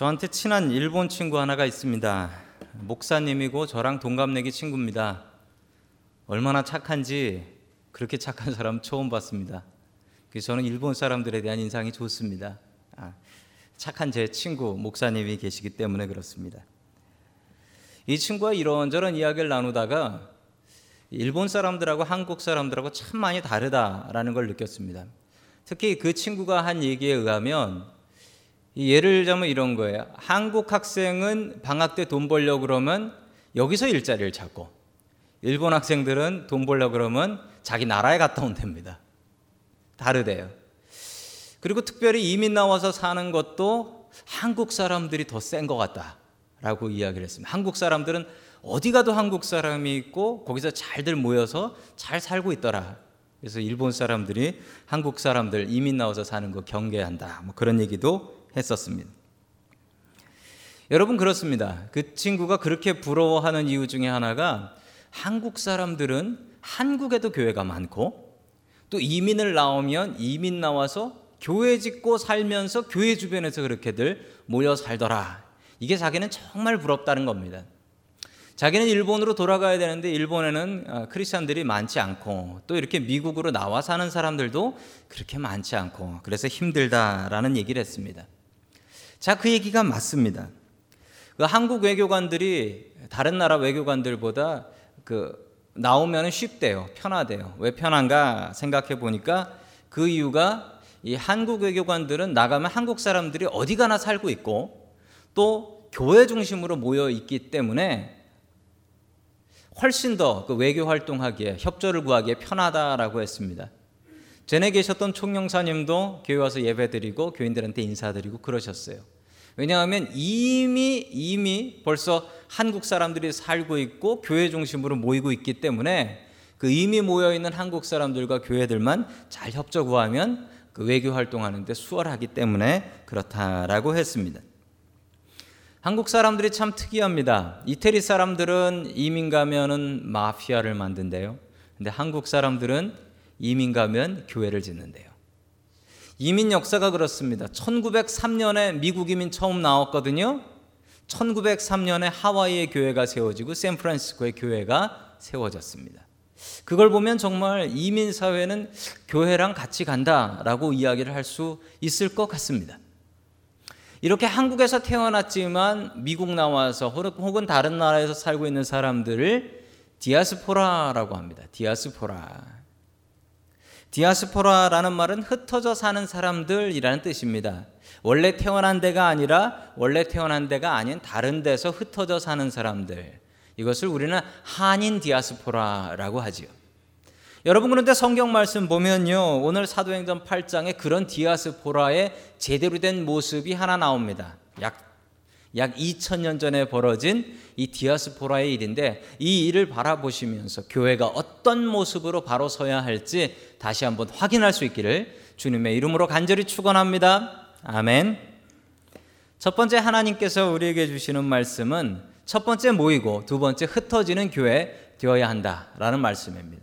저한테 친한 일본 친구 하나가 있습니다. 목사님이고 저랑 동갑내기 친구입니다. 얼마나 착한지 그렇게 착한 사람 처음 봤습니다. 그래서 저는 일본 사람들에 대한 인상이 좋습니다. 아, 착한 제 친구 목사님이 계시기 때문에 그렇습니다. 이 친구와 이런저런 이야기를 나누다가 일본 사람들하고 한국 사람들하고 참 많이 다르다라는 걸 느꼈습니다. 특히 그 친구가 한 얘기에 의하면 예를 들자면 이런 거예요. 한국 학생은 방학 때 돈 벌려고 그러면 여기서 일자리를 찾고 일본 학생들은 돈 벌려고 그러면 자기 나라에 갔다 온답니다. 다르대요. 그리고 특별히 이민 나와서 사는 것도 한국 사람들이 더 센 것 같다라고 이야기를 했습니다. 한국 사람들은 어디 가도 한국 사람이 있고 거기서 잘들 모여서 잘 살고 있더라. 그래서 일본 사람들이 한국 사람들 이민 나와서 사는 거 경계한다. 뭐 그런 얘기도 했었습니다. 여러분 그렇습니다. 그 친구가 그렇게 부러워하는 이유 중에 하나가 한국 사람들은 한국에도 교회가 많고 또 이민을 나오면 이민 나와서 교회 짓고 살면서 교회 주변에서 그렇게들 모여 살더라. 이게 자기는 정말 부럽다는 겁니다. 자기는 일본으로 돌아가야 되는데 일본에는 어, 크리스천들이 많지 않고 또 이렇게 미국으로 나와 사는 사람들도 그렇게 많지 않고 그래서 힘들다라는 얘기를 했습니다. 자, 그 얘기가 맞습니다. 그 한국 외교관들이 다른 나라 외교관들보다 그 나오면 쉽대요. 편하대요. 왜 편한가 생각해 보니까 그 이유가 이 한국 외교관들은 나가면 한국 사람들이 어디 가나 살고 있고 또 교회 중심으로 모여 있기 때문에 훨씬 더 그 외교 활동하기에 협조를 구하기에 편하다라고 했습니다. 전에 계셨던 총영사님도 교회 와서 예배드리고 교인들한테 인사드리고 그러셨어요. 왜냐하면 이미 이미 벌써 한국 사람들이 살고 있고 교회 중심으로 모이고 있기 때문에 그 이미 모여 있는 한국 사람들과 교회들만 잘 협조 구하면 그 외교 활동하는데 수월하기 때문에 그렇다라고 했습니다. 한국 사람들이 참 특이합니다. 이태리 사람들은 이민 가면은 마피아를 만든대요. 근데 한국 사람들은 이민 가면 교회를 짓는데요. 이민 역사가 그렇습니다. 1903년에 미국 이민 처음 나왔거든요. 1903년에 하와이의 교회가 세워지고 샌프란시스코의 교회가 세워졌습니다. 그걸 보면 정말 이민 사회는 교회랑 같이 간다라고 이야기를 할 수 있을 것 같습니다. 이렇게 한국에서 태어났지만 미국 나와서 혹은 다른 나라에서 살고 있는 사람들을 디아스포라라고 합니다. 디아스포라. 디아스포라라는 말은 흩어져 사는 사람들이라는 뜻입니다. 원래 태어난 데가 아니라 원래 태어난 데가 아닌 다른 데서 흩어져 사는 사람들. 이것을 우리는 한인 디아스포라라고 하지요. 여러분 그런데 성경 말씀 보면요. 오늘 사도행전 8장에 그런 디아스포라의 제대로 된 모습이 하나 나옵니다. 약, 약 2000년 전에 벌어진 이 디아스포라의 일인데 이 일을 바라보시면서 교회가 어떤 모습으로 바로 서야 할지 다시 한번 확인할 수 있기를 주님의 이름으로 간절히 축원합니다. 아멘. 첫 번째 하나님께서 우리에게 주시는 말씀은 첫 번째 모이고 두 번째 흩어지는 교회 되어야 한다라는 말씀입니다.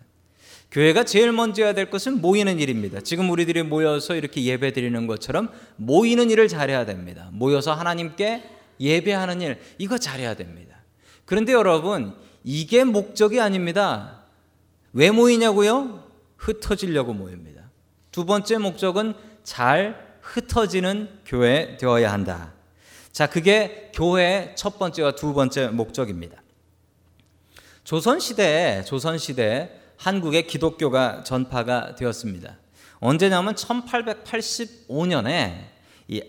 교회가 제일 먼저 해야 될 것은 모이는 일입니다. 지금 우리들이 모여서 이렇게 예배 드리는 것처럼 모이는 일을 잘해야 됩니다. 모여서 하나님께 예배하는 일, 이거 잘해야 됩니다. 그런데 여러분, 이게 목적이 아닙니다. 왜 모이냐고요? 흩어지려고 모입니다. 두 번째 목적은 잘 흩어지는 교회 되어야 한다. 자, 그게 교회의 첫 번째와 두 번째 목적입니다. 조선시대에, 조선시대에 한국에 기독교가 전파가 되었습니다. 언제냐면 1885년에 이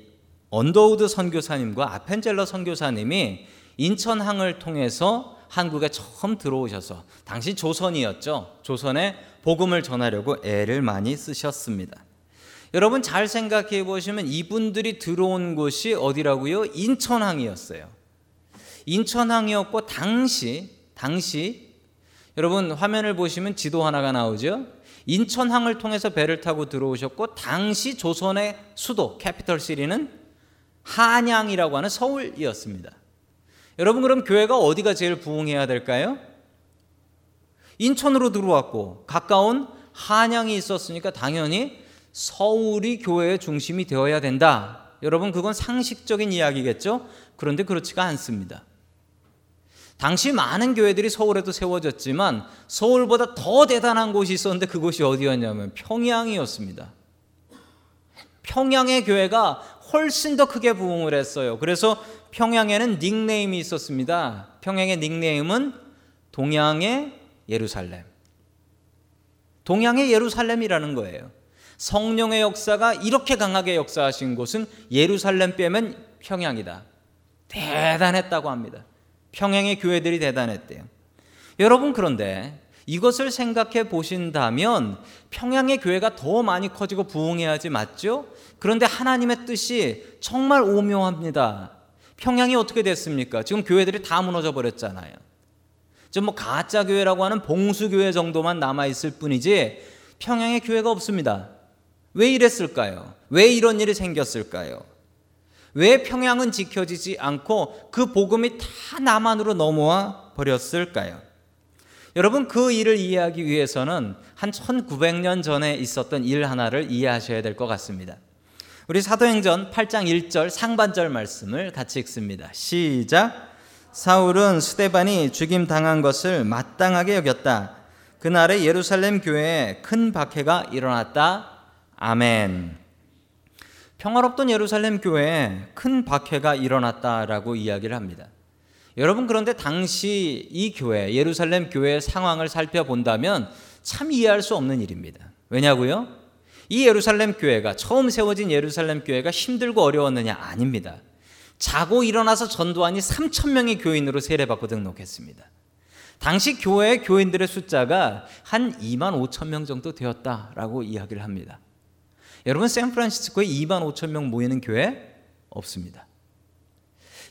언더우드 선교사님과 아펜젤러 선교사님이 인천항을 통해서 한국에 처음 들어오셔서 당시 조선이었죠. 조선에 복음을 전하려고 애를 많이 쓰셨습니다. 여러분 잘 생각해 보시면 이분들이 들어온 곳이 어디라고요? 인천항이었어요. 인천항이었고 당시 당시 여러분 화면을 보시면 지도 하나가 나오죠. 인천항을 통해서 배를 타고 들어오셨고 당시 조선의 수도 캐피털 시리는 한양이라고 하는 서울이었습니다. 여러분 그럼 교회가 어디가 제일 부흥해야 될까요? 인천으로 들어왔고 가까운 한양이 있었으니까 당연히 서울이 교회의 중심이 되어야 된다. 여러분 그건 상식적인 이야기겠죠? 그런데 그렇지가 않습니다. 당시 많은 교회들이 서울에도 세워졌지만 서울보다 더 대단한 곳이 있었는데 그곳이 어디였냐면 평양이었습니다. 평양의 교회가 훨씬 더 크게 부흥을 했어요. 그래서 평양에는 닉네임이 있었습니다. 평양의 닉네임은 동양의 예루살렘. 동양의 예루살렘이라는 거예요. 성령의 역사가 이렇게 강하게 역사하신 곳은 예루살렘 빼면 평양이다. 대단했다고 합니다. 평양의 교회들이 대단했대요. 여러분 그런데 이것을 생각해 보신다면 평양의 교회가 더 많이 커지고 부흥해야지 맞죠? 그런데 하나님의 뜻이 정말 오묘합니다. 평양이 어떻게 됐습니까? 지금 교회들이 다 무너져 버렸잖아요. 좀뭐 가짜 교회라고 하는 봉수 교회 정도만 남아 있을 뿐이지 평양에 교회가 없습니다. 왜 이랬을까요? 왜 이런 일이 생겼을까요? 왜 평양은 지켜지지 않고 그 복음이 다 남한으로 넘어와 버렸을까요? 여러분 그 일을 이해하기 위해서는 한 1900년 전에 있었던 일 하나를 이해하셔야 될 것 같습니다. 우리 사도행전 8장 1절 상반절 말씀을 같이 읽습니다. 시작. 사울은 스테반이 죽임 당한 것을 마땅하게 여겼다. 그날에 예루살렘 교회에 큰 박해가 일어났다. 아멘. 평화롭던 예루살렘 교회에 큰 박해가 일어났다라고 이야기를 합니다. 여러분 그런데 당시 이 교회 예루살렘 교회의 상황을 살펴본다면 참 이해할 수 없는 일입니다. 왜냐고요? 이 예루살렘 교회가 처음 세워진 예루살렘 교회가 힘들고 어려웠느냐 아닙니다. 자고 일어나서 전도하니 3천 명의 교인으로 세례받고 등록했습니다. 당시 교회 교인들의 숫자가 한 2만 5천 명 정도 되었다라고 이야기를 합니다. 여러분 샌프란시스코에 2만 5천 명 모이는 교회 없습니다.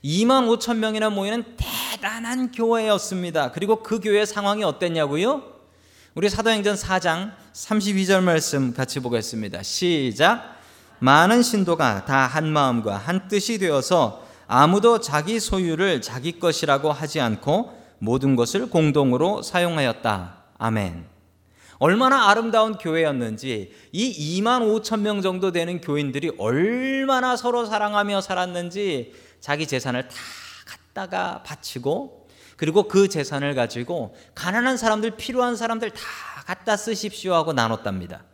2만 5천 명이나 모이는 대단한 교회였습니다. 그리고 그 교회 상황이 어땠냐고요? 우리 사도행전 4장 32절 말씀 같이 보겠습니다. 시작. 많은 신도가 다 한 마음과 한 뜻이 되어서 아무도 자기 소유를 자기 것이라고 하지 않고 모든 것을 공동으로 사용하였다. 아멘. 얼마나 아름다운 교회였는지 이 2만 5천 명 정도 되는 교인들이 얼마나 서로 사랑하며 살았는지 자기 재산을 다 갖다가 바치고 그리고 그 재산을 가지고 가난한 사람들, 필요한 사람들 다 갖다 쓰십시오 하고 나눴답니다.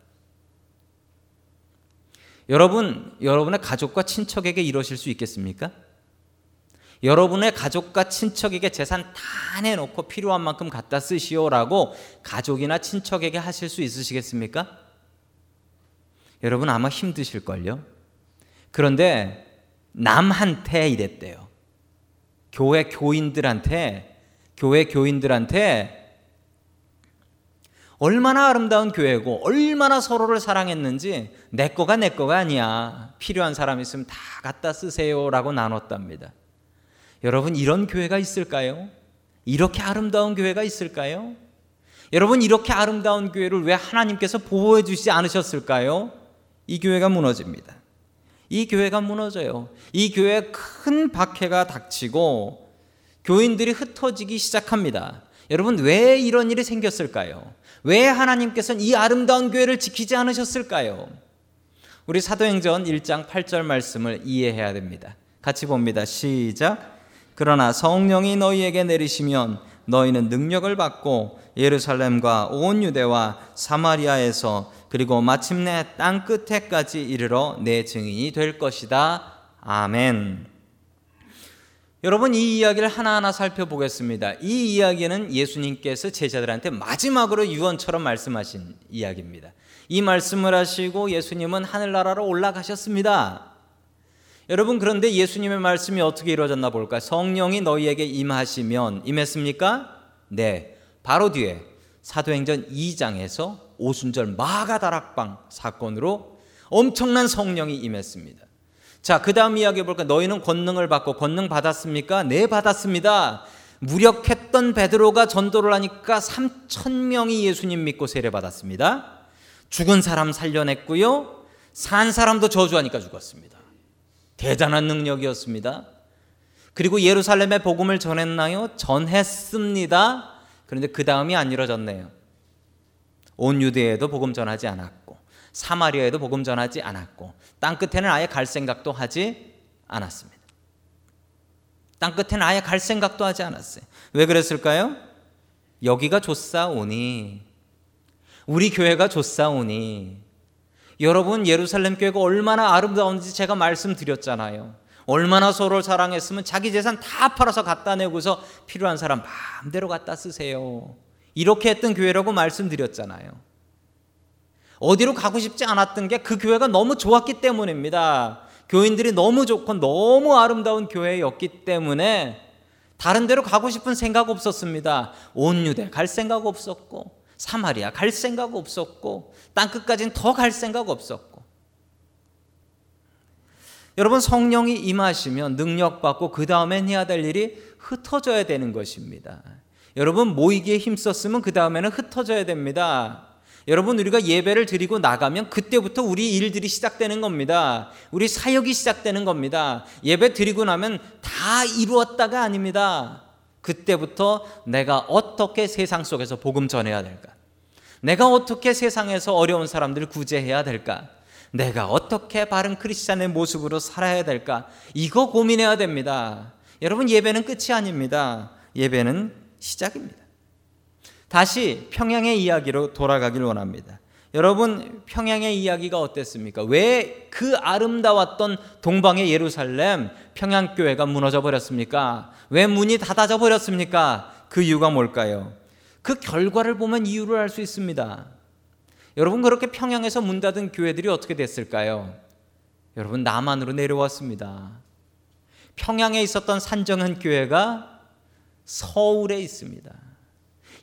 여러분, 여러분의 가족과 친척에게 이러실 수 있겠습니까? 여러분의 가족과 친척에게 재산 다 내놓고 필요한 만큼 갖다 쓰시오라고 가족이나 친척에게 하실 수 있으시겠습니까? 여러분 아마 힘드실걸요? 그런데 남한테 이랬대요. 교회 교인들한테 교회 교인들한테 얼마나 아름다운 교회고 얼마나 서로를 사랑했는지 내 거가 내 거가 아니야. 필요한 사람 있으면 다 갖다 쓰세요라고 나눴답니다. 여러분 이런 교회가 있을까요? 이렇게 아름다운 교회가 있을까요? 여러분 이렇게 아름다운 교회를 왜 하나님께서 보호해 주시지 않으셨을까요? 이 교회가 무너집니다. 이 교회가 무너져요. 이 교회에 큰 박해가 닥치고 교인들이 흩어지기 시작합니다. 여러분, 왜 이런 일이 생겼을까요? 왜 하나님께서는 이 아름다운 교회를 지키지 않으셨을까요? 우리 사도행전 1장 8절 말씀을 이해해야 됩니다. 같이 봅니다. 시작. 그러나 성령이 너희에게 내리시면 너희는 능력을 받고 예루살렘과 온 유대와 사마리아에서 그리고 마침내 땅 끝에까지 이르러 내 증인이 될 것이다. 아멘. 여러분 이 이야기를 하나하나 살펴보겠습니다. 이 이야기는 예수님께서 제자들한테 마지막으로 유언처럼 말씀하신 이야기입니다. 이 말씀을 하시고 예수님은 하늘나라로 올라가셨습니다. 여러분 그런데 예수님의 말씀이 어떻게 이루어졌나 볼까? 성령이 너희에게 임하시면 임했습니까? 네. 바로 뒤에 사도행전 2장에서 오순절 마가다락방 사건으로 엄청난 성령이 임했습니다. 자, 그 다음 이야기 볼까? 너희는 권능을 받고 권능 받았습니까? 네, 받았습니다. 무력했던 베드로가 전도를 하니까 3천 명이 예수님 믿고 세례 받았습니다. 죽은 사람 살려냈고요. 산 사람도 저주하니까 죽었습니다. 대단한 능력이었습니다. 그리고 예루살렘에 복음을 전했나요? 전했습니다. 그런데 그 다음이 안 이루어졌네요. 온 유대에도 복음 전하지 않았고 사마리아에도 복음 전하지 않았고 땅 끝에는 아예 갈 생각도 하지 않았습니다. 땅 끝에는 아예 갈 생각도 하지 않았어요. 왜 그랬을까요? 여기가 좋사오니 우리 교회가 좋사오니 여러분 예루살렘 교회가 얼마나 아름다운지 제가 말씀드렸잖아요. 얼마나 서로 사랑했으면 자기 재산 다 팔아서 갖다 내고서 필요한 사람 마음대로 갖다 쓰세요. 이렇게 했던 교회라고 말씀드렸잖아요. 어디로 가고 싶지 않았던 게 그 교회가 너무 좋았기 때문입니다. 교인들이 너무 좋고 너무 아름다운 교회였기 때문에 다른 데로 가고 싶은 생각 없었습니다. 온 유대 갈 생각 없었고 사마리아 갈 생각 없었고 땅 끝까지는 더 갈 생각 없었고 여러분 성령이 임하시면 능력 받고 그 다음엔 해야 될 일이 흩어져야 되는 것입니다. 여러분 모이기에 힘썼으면 그 다음에는 흩어져야 됩니다. 여러분 우리가 예배를 드리고 나가면 그때부터 우리 일들이 시작되는 겁니다. 우리 사역이 시작되는 겁니다. 예배 드리고 나면 다 이루었다가 아닙니다. 그때부터 내가 어떻게 세상 속에서 복음 전해야 될까? 내가 어떻게 세상에서 어려운 사람들을 구제해야 될까? 내가 어떻게 바른 크리스찬의 모습으로 살아야 될까? 이거 고민해야 됩니다. 여러분 예배는 끝이 아닙니다. 예배는 시작입니다. 다시 평양의 이야기로 돌아가길 원합니다. 여러분 평양의 이야기가 어땠습니까? 왜 그 아름다웠던 동방의 예루살렘 평양 교회가 무너져 버렸습니까? 왜 문이 닫아져 버렸습니까? 그 이유가 뭘까요? 그 결과를 보면 이유를 알 수 있습니다. 여러분 그렇게 평양에서 문 닫은 교회들이 어떻게 됐을까요? 여러분 남한으로 내려왔습니다. 평양에 있었던 산정한 교회가 서울에 있습니다.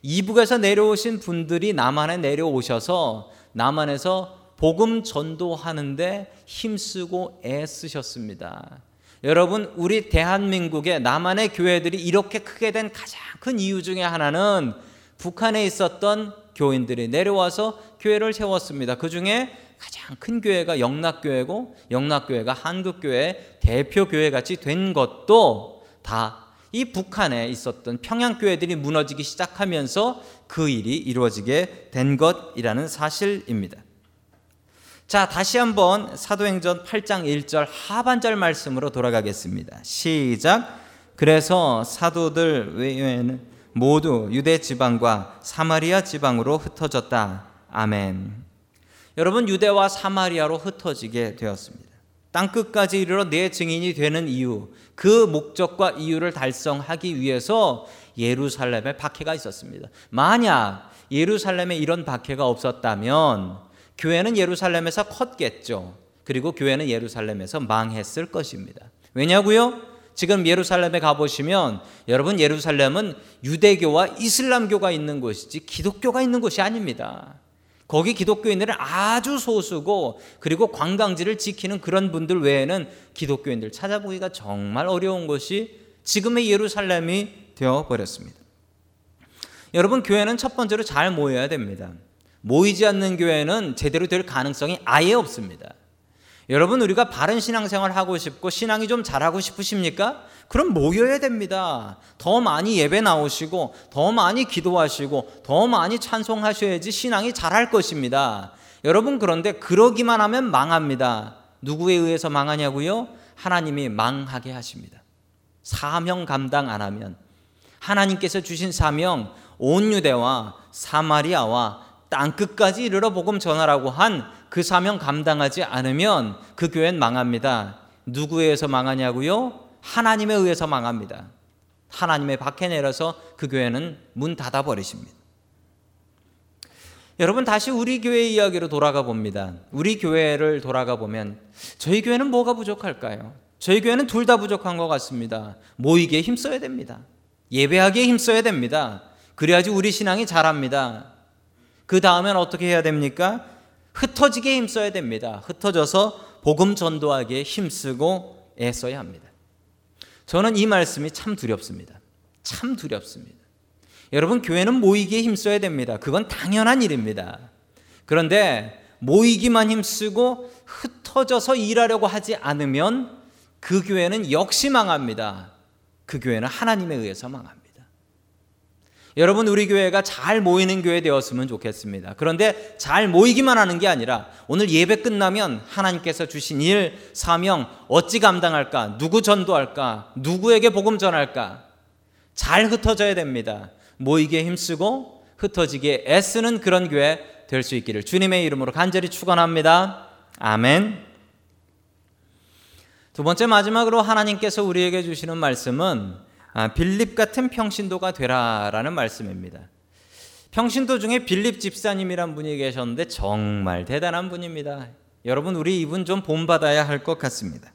이북에서 내려오신 분들이 남한에 내려오셔서 남한에서 복음 전도하는데 힘쓰고 애쓰셨습니다. 여러분, 우리 대한민국의 남한의 교회들이 이렇게 크게 된 가장 큰 이유 중에 하나는 북한에 있었던 교인들이 내려와서 교회를 세웠습니다. 그 중에 가장 큰 교회가 영락교회고 영락교회가 한국교회 대표교회 같이 된 것도 다 이 북한에 있었던 평양 교회들이 무너지기 시작하면서 그 일이 이루어지게 된 것이라는 사실입니다. 자, 다시 한번 사도행전 8장 1절 하반절 말씀으로 돌아가겠습니다. 시작. 그래서 사도들 외에는 모두 유대 지방과 사마리아 지방으로 흩어졌다. 아멘. 여러분 유대와 사마리아로 흩어지게 되었습니다. 땅 끝까지 이르러 내 증인이 되는 이유, 그 목적과 이유를 달성하기 위해서 예루살렘에 박해가 있었습니다. 만약 예루살렘에 이런 박해가 없었다면 교회는 예루살렘에서 컸겠죠. 그리고 교회는 예루살렘에서 망했을 것입니다. 왜냐고요? 지금 예루살렘에 가보시면 여러분 예루살렘은 유대교와 이슬람교가 있는 곳이지 기독교가 있는 곳이 아닙니다. 거기 기독교인들은 아주 소수고 그리고 관광지를 지키는 그런 분들 외에는 기독교인들 찾아보기가 정말 어려운 것이 지금의 예루살렘이 되어 버렸습니다. 여러분 교회는 첫 번째로 잘 모여야 됩니다. 모이지 않는 교회는 제대로 될 가능성이 아예 없습니다. 여러분 우리가 바른 신앙생활 하고 싶고 신앙이 좀 잘하고 싶으십니까? 그럼 모여야 됩니다. 더 많이 예배 나오시고 더 많이 기도하시고 더 많이 찬송하셔야지 신앙이 잘할 것입니다. 여러분 그런데 그러기만 하면 망합니다. 누구에 의해서 망하냐고요? 하나님이 망하게 하십니다. 사명 감당 안 하면 하나님께서 주신 사명 온 유대와 사마리아와 땅 끝까지 이르러 복음 전하라고 한 그 사명 감당하지 않으면 그 교회는 망합니다. 누구에 의해서 망하냐고요? 하나님에 의해서 망합니다. 하나님의 밖에 내려서 그 교회는 문 닫아 버리십니다. 여러분 다시 우리 교회 이야기로 돌아가 봅니다. 우리 교회를 돌아가 보면 저희 교회는 뭐가 부족할까요? 저희 교회는 둘 다 부족한 것 같습니다. 모이기에 힘써야 됩니다. 예배하기에 힘써야 됩니다. 그래야지 우리 신앙이 자랍니다. 그 다음엔 어떻게 해야 됩니까? 흩어지게 힘써야 됩니다. 흩어져서 복음 전도하기에 힘쓰고 애써야 합니다. 저는 이 말씀이 참 두렵습니다. 참 두렵습니다. 여러분, 교회는 모이기에 힘써야 됩니다. 그건 당연한 일입니다. 그런데 모이기만 힘쓰고 흩어져서 일하려고 하지 않으면 그 교회는 역시 망합니다. 그 교회는 하나님에 의해서 망합니다. 여러분 우리 교회가 잘 모이는 교회 되었으면 좋겠습니다. 그런데 잘 모이기만 하는 게 아니라 오늘 예배 끝나면 하나님께서 주신 일, 사명 어찌 감당할까? 누구 전도할까? 누구에게 복음 전할까? 잘 흩어져야 됩니다. 모이기에 힘쓰고 흩어지기에 애쓰는 그런 교회 될 수 있기를 주님의 이름으로 간절히 축원합니다. 아멘. 두 번째 마지막으로 하나님께서 우리에게 주시는 말씀은 아, 빌립 같은 평신도가 되라라는 말씀입니다. 평신도 중에 빌립 집사님이란 분이 계셨는데 정말 대단한 분입니다. 여러분 우리 이분 좀 본받아야 할 것 같습니다.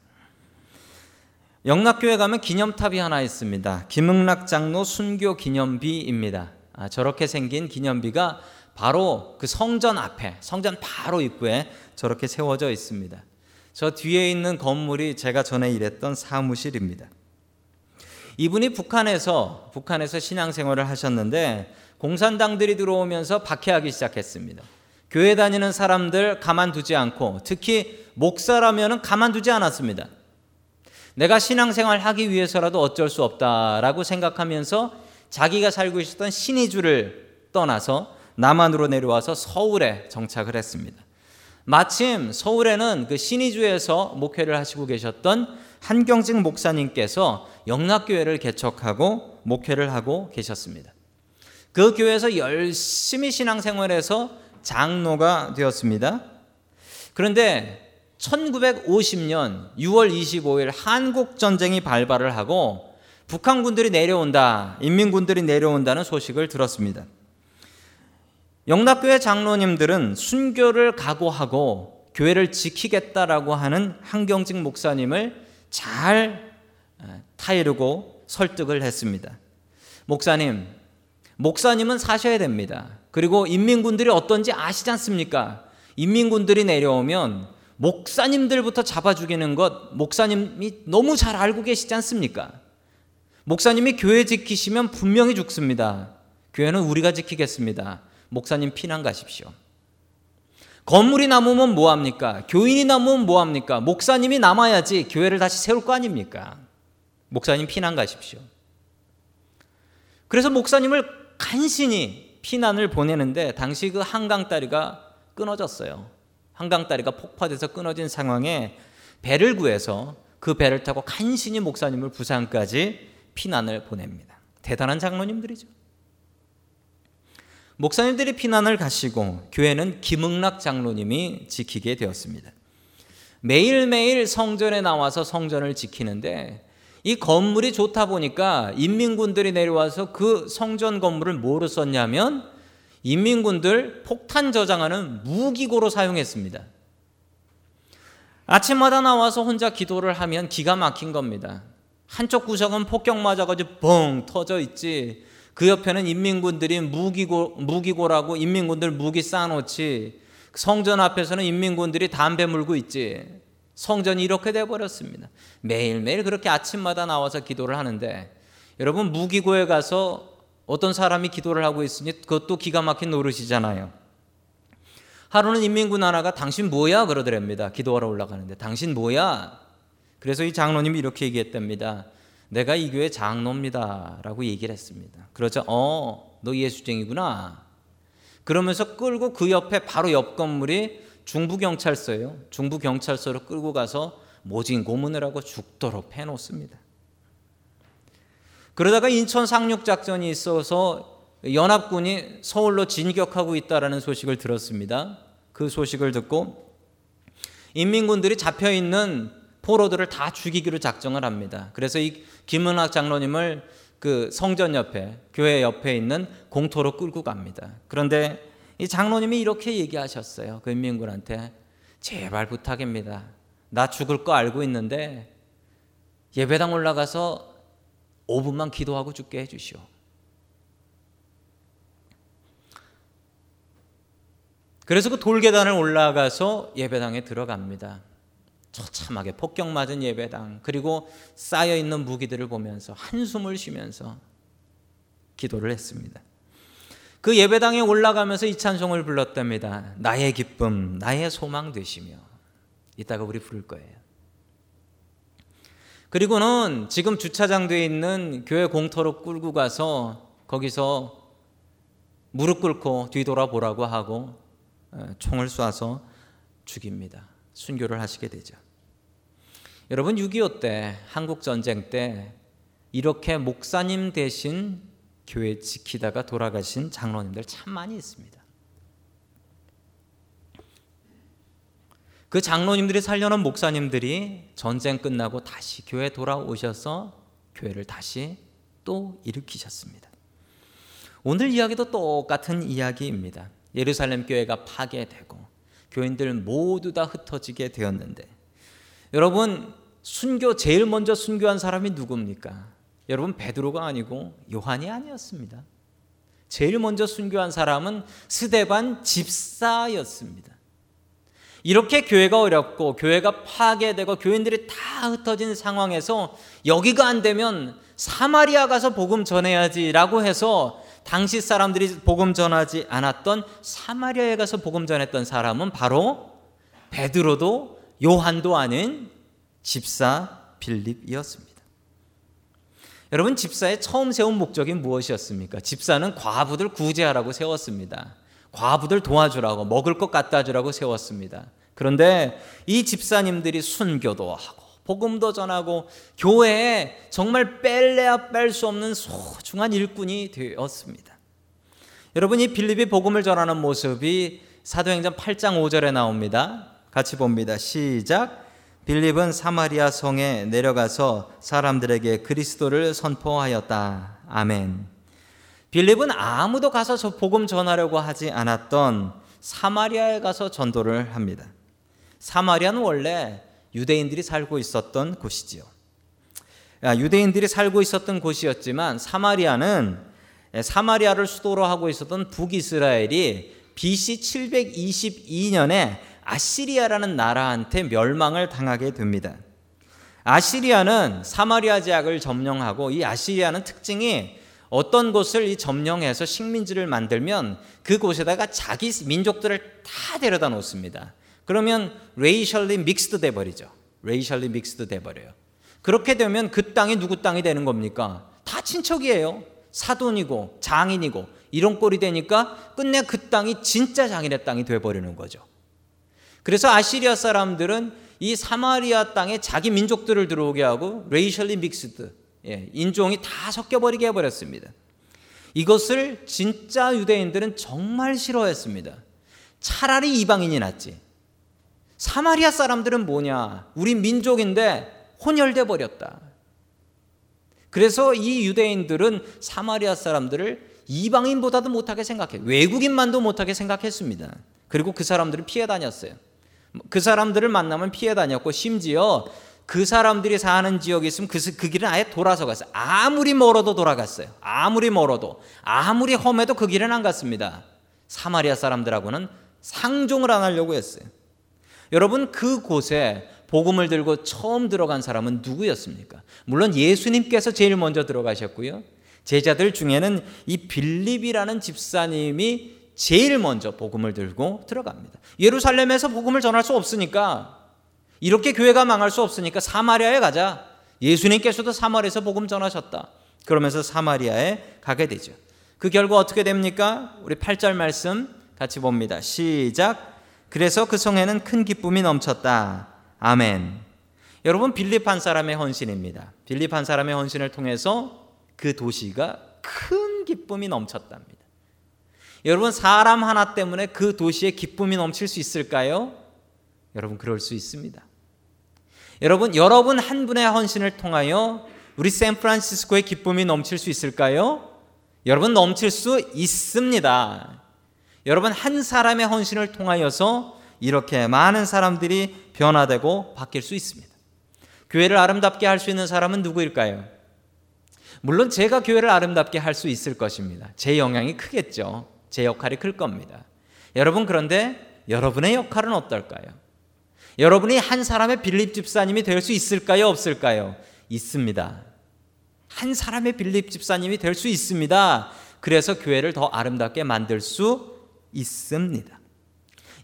영락교회 가면 기념탑이 하나 있습니다. 김흥락 장로 순교 기념비입니다. 아, 저렇게 생긴 기념비가 바로 그 성전 앞에, 성전 바로 입구에 저렇게 세워져 있습니다. 저 뒤에 있는 건물이 제가 전에 일했던 사무실입니다. 이분이 북한에서 북한에서 신앙생활을 하셨는데 공산당들이 들어오면서 박해하기 시작했습니다. 교회 다니는 사람들 가만두지 않고 특히 목사라면은 가만두지 않았습니다. 내가 신앙생활 하기 위해서라도 어쩔 수 없다라고 생각하면서 자기가 살고 있었던 신의주를 떠나서 남한으로 내려와서 서울에 정착을 했습니다. 마침 서울에는 그 신의주에서 목회를 하시고 계셨던 한경직 목사님께서 영락교회를 개척하고 목회를 하고 계셨습니다. 그 교회에서 열심히 신앙생활해서 장로가 되었습니다. 그런데 1950년 6월 25일 한국 전쟁이 발발을 하고 북한군들이 내려온다, 인민군들이 내려온다는 소식을 들었습니다. 영락교회 장로님들은 순교를 각오하고 교회를 지키겠다라고 하는 한경직 목사님을 잘 타이르고 설득을 했습니다. 목사님, 목사님은 사셔야 됩니다. 그리고 인민군들이 어떤지 아시지 않습니까? 인민군들이 내려오면 목사님들부터 잡아 죽이는 것 목사님이 너무 잘 알고 계시지 않습니까? 목사님이 교회 지키시면 분명히 죽습니다. 교회는 우리가 지키겠습니다. 목사님 피난 가십시오. 건물이 남으면 뭐합니까? 교인이 남으면 뭐합니까? 목사님이 남아야지 교회를 다시 세울 거 아닙니까? 목사님 피난 가십시오. 그래서 목사님을 간신히 피난을 보내는데 당시 그 한강 다리가 끊어졌어요. 한강 다리가 폭파돼서 끊어진 상황에 배를 구해서 그 배를 타고 간신히 목사님을 부산까지 피난을 보냅니다. 대단한 장로님들이죠. 목사님들이 피난을 가시고 교회는 김응락 장로님이 지키게 되었습니다. 매일매일 성전에 나와서 성전을 지키는데 이 건물이 좋다 보니까 인민군들이 내려와서 그 성전 건물을 뭐로 썼냐면 인민군들 폭탄 저장하는 무기고로 사용했습니다. 아침마다 나와서 혼자 기도를 하면 기가 막힌 겁니다. 한쪽 구석은 폭격 맞아가지고 뻥 터져 있지. 그 옆에는 인민군들이 무기고, 무기고라고 인민군들 무기 쌓아놓지. 성전 앞에서는 인민군들이 담배 물고 있지. 성전이 이렇게 돼버렸습니다. 매일매일 그렇게 아침마다 나와서 기도를 하는데 여러분 무기고에 가서 어떤 사람이 기도를 하고 있으니 그것도 기가 막힌 노릇이잖아요. 하루는 인민군 하나가 당신 뭐야 그러더랍니다. 기도하러 올라가는데 당신 뭐야? 그래서 이 장로님이 이렇게 얘기했답니다. 내가 이 교회 장로입니다라고 얘기를 했습니다. 그러자 어, 너 예수쟁이구나. 그러면서 끌고 그 옆에 바로 옆 건물이 중부경찰서예요. 중부경찰서로 끌고 가서 모진 고문을 하고 죽도록 패놓습니다. 그러다가 인천 상륙 작전이 있어서 연합군이 서울로 진격하고 있다라는 소식을 들었습니다. 그 소식을 듣고 인민군들이 잡혀 있는 포로들을 다 죽이기로 작정을 합니다. 그래서 이 김은학 장로님을 그 성전 옆에 교회 옆에 있는 공터로 끌고 갑니다. 그런데 이 장로님이 이렇게 얘기하셨어요. 그 인민군한테 제발 부탁입니다. 나 죽을 거 알고 있는데 예배당 올라가서 5분만 기도하고 죽게 해주시오. 그래서 그 돌계단을 올라가서 예배당에 들어갑니다. 처참하게 폭격 맞은 예배당 그리고 쌓여 있는 무기들을 보면서 한숨을 쉬면서 기도를 했습니다. 그 예배당에 올라가면서 이 찬송을 불렀답니다. 나의 기쁨, 나의 소망 되시며 이따가 우리 부를 거예요. 그리고는 지금 주차장되어 있는 교회 공터로 끌고 가서 거기서 무릎 꿇고 뒤돌아보라고 하고 총을 쏴서 죽입니다. 순교를 하시게 되죠. 여러분 6.25 때 한국 전쟁 때 이렇게 목사님 대신 교회 지키다가 돌아가신 장로님들 참 많이 있습니다. 그 장로님들이 살려놓은 목사님들이 전쟁 끝나고 다시 교회 돌아오셔서 교회를 다시 또 일으키셨습니다. 오늘 이야기도 똑같은 이야기입니다. 예루살렘 교회가 파괴되고 교인들 모두 다 흩어지게 되었는데 여러분 순교 제일 먼저 순교한 사람이 누굽니까? 여러분 베드로가 아니고 요한이 아니었습니다. 제일 먼저 순교한 사람은 스데반 집사였습니다. 이렇게 교회가 어렵고 교회가 파괴되고 교인들이 다 흩어진 상황에서 여기가 안 되면 사마리아 가서 복음 전해야지라고 해서 당시 사람들이 복음 전하지 않았던 사마리아에 가서 복음 전했던 사람은 바로 베드로도 요한도 아닌 집사 빌립이었습니다. 여러분 집사의 처음 세운 목적이 무엇이었습니까? 집사는 과부들 구제하라고 세웠습니다. 과부들 도와주라고 먹을 것 갖다 주라고 세웠습니다. 그런데 이 집사님들이 순교도 하고 복음도 전하고 교회에 정말 뺄래야 뺄 수 없는 소중한 일꾼이 되었습니다. 여러분 이 빌립이 복음을 전하는 모습이 사도행전 8장 5절에 나옵니다. 같이 봅니다. 시작. 빌립은 사마리아 성에 내려가서 사람들에게 그리스도를 선포하였다. 아멘. 빌립은 아무도 가서 저 복음 전하려고 하지 않았던 사마리아에 가서 전도를 합니다. 사마리아는 원래 유대인들이 살고 있었던 곳이지요. 유대인들이 살고 있었던 곳이었지만 사마리아는 사마리아를 수도로 하고 있었던 북이스라엘이 BC 722년에 아시리아라는 나라한테 멸망을 당하게 됩니다. 아시리아는 사마리아 지역을 점령하고 이 아시리아는 특징이 어떤 곳을 이 점령해서 식민지를 만들면 그곳에다가 자기 민족들을 다 데려다 놓습니다. 그러면 racially mixed 돼 버리죠. racially mixed 돼 버려요. 그렇게 되면 그 땅이 누구 땅이 되는 겁니까? 다 친척이에요. 사돈이고 장인이고 이런 꼴이 되니까 끝내 그 땅이 진짜 장인의 땅이 돼 버리는 거죠. 그래서 아시리아 사람들은 이 사마리아 땅에 자기 민족들을 들어오게 하고 racially mixed 예, 인종이 다 섞여버리게 해버렸습니다. 이것을 진짜 유대인들은 정말 싫어했습니다. 차라리 이방인이 낫지. 사마리아 사람들은 뭐냐? 우리 민족인데 혼혈돼 버렸다. 그래서 이 유대인들은 사마리아 사람들을 이방인보다도 못하게 생각해. 외국인만도 못하게 생각했습니다. 그리고 그 사람들을 피해 다녔어요. 그 사람들을 만나면 피해 다녔고 심지어 그 사람들이 사는 지역이 있으면 그, 그 길은 아예 돌아서 갔어요. 아무리 멀어도 돌아갔어요. 아무리 멀어도 아무리 험해도 그 길은 안 갔습니다. 사마리아 사람들하고는 상종을 안 하려고 했어요. 여러분 그곳에 복음을 들고 처음 들어간 사람은 누구였습니까? 물론 예수님께서 제일 먼저 들어가셨고요. 제자들 중에는 이 빌립이라는 집사님이 제일 먼저 복음을 들고 들어갑니다. 예루살렘에서 복음을 전할 수 없으니까 이렇게 교회가 망할 수 없으니까 사마리아에 가자. 예수님께서도 사마리아에서 복음 전하셨다. 그러면서 사마리아에 가게 되죠. 그 결과 어떻게 됩니까? 우리 8절 말씀 같이 봅니다. 시작. 그래서 그 성에는 큰 기쁨이 넘쳤다. 아멘. 여러분 빌립 한 사람의 헌신입니다. 빌립 한 사람의 헌신을 통해서 그 도시가 큰 기쁨이 넘쳤답니다. 여러분 사람 하나 때문에 그 도시에 기쁨이 넘칠 수 있을까요? 여러분 그럴 수 있습니다. 여러분 여러분 한 분의 헌신을 통하여 우리 샌프란시스코의 기쁨이 넘칠 수 있을까요? 여러분 넘칠 수 있습니다. 여러분 한 사람의 헌신을 통하여서 이렇게 많은 사람들이 변화되고 바뀔 수 있습니다. 교회를 아름답게 할 수 있는 사람은 누구일까요? 물론 제가 교회를 아름답게 할 수 있을 것입니다. 제 영향이 크겠죠. 제 역할이 클 겁니다. 여러분 그런데 여러분의 역할은 어떨까요? 여러분이 한 사람의 빌립 집사님이 될 수 있을까요? 없을까요? 있습니다. 한 사람의 빌립 집사님이 될 수 있습니다. 그래서 교회를 더 아름답게 만들 수 있습니다.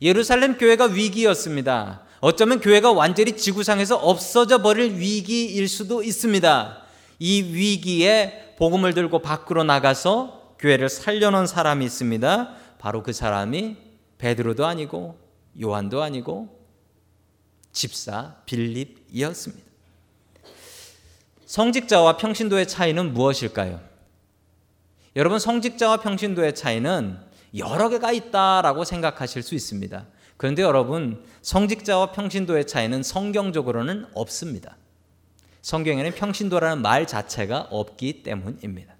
예루살렘 교회가 위기였습니다. 어쩌면 교회가 완전히 지구상에서 없어져 버릴 위기일 수도 있습니다. 이 위기에 복음을 들고 밖으로 나가서 교회를 살려놓은 사람이 있습니다. 바로 그 사람이 베드로도 아니고 요한도 아니고 집사 빌립이었습니다. 성직자와 평신도의 차이는 무엇일까요? 여러분 성직자와 평신도의 차이는 여러 개가 있다라고 생각하실 수 있습니다. 그런데 여러분 성직자와 평신도의 차이는 성경적으로는 없습니다. 성경에는 평신도라는 말 자체가 없기 때문입니다.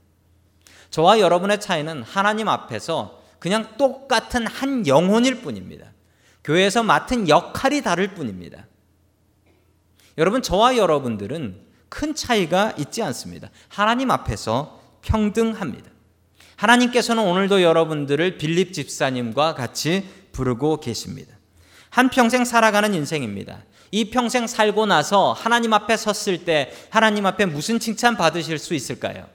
저와 여러분의 차이는 하나님 앞에서 그냥 똑같은 한 영혼일 뿐입니다. 교회에서 맡은 역할이 다를 뿐입니다. 여러분, 저와 여러분들은 큰 차이가 있지 않습니다. 하나님 앞에서 평등합니다. 하나님께서는 오늘도 여러분들을 빌립 집사님과 같이 부르고 계십니다. 한 평생 살아가는 인생입니다. 이 평생 살고 나서 하나님 앞에 섰을 때 하나님 앞에 무슨 칭찬 받으실 수 있을까요?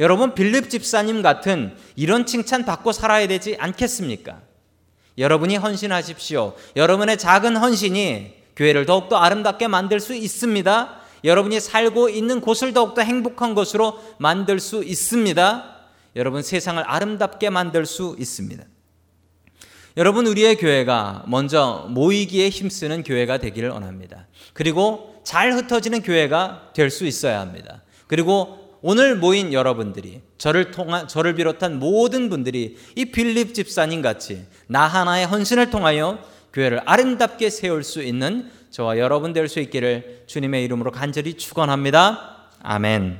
여러분 빌립 집사님 같은 이런 칭찬 받고 살아야 되지 않겠습니까? 여러분이 헌신하십시오. 여러분의 작은 헌신이 교회를 더욱더 아름답게 만들 수 있습니다. 여러분이 살고 있는 곳을 더욱더 행복한 곳으로 만들 수 있습니다. 여러분 세상을 아름답게 만들 수 있습니다. 여러분 우리의 교회가 먼저 모이기에 힘쓰는 교회가 되기를 원합니다. 그리고 잘 흩어지는 교회가 될 수 있어야 합니다. 그리고 오늘 모인 여러분들이 저를 통한 저를 비롯한 모든 분들이 이 빌립 집사님 같이 나 하나의 헌신을 통하여 교회를 아름답게 세울 수 있는 저와 여러분 될 수 있기를 주님의 이름으로 간절히 축원합니다. 아멘.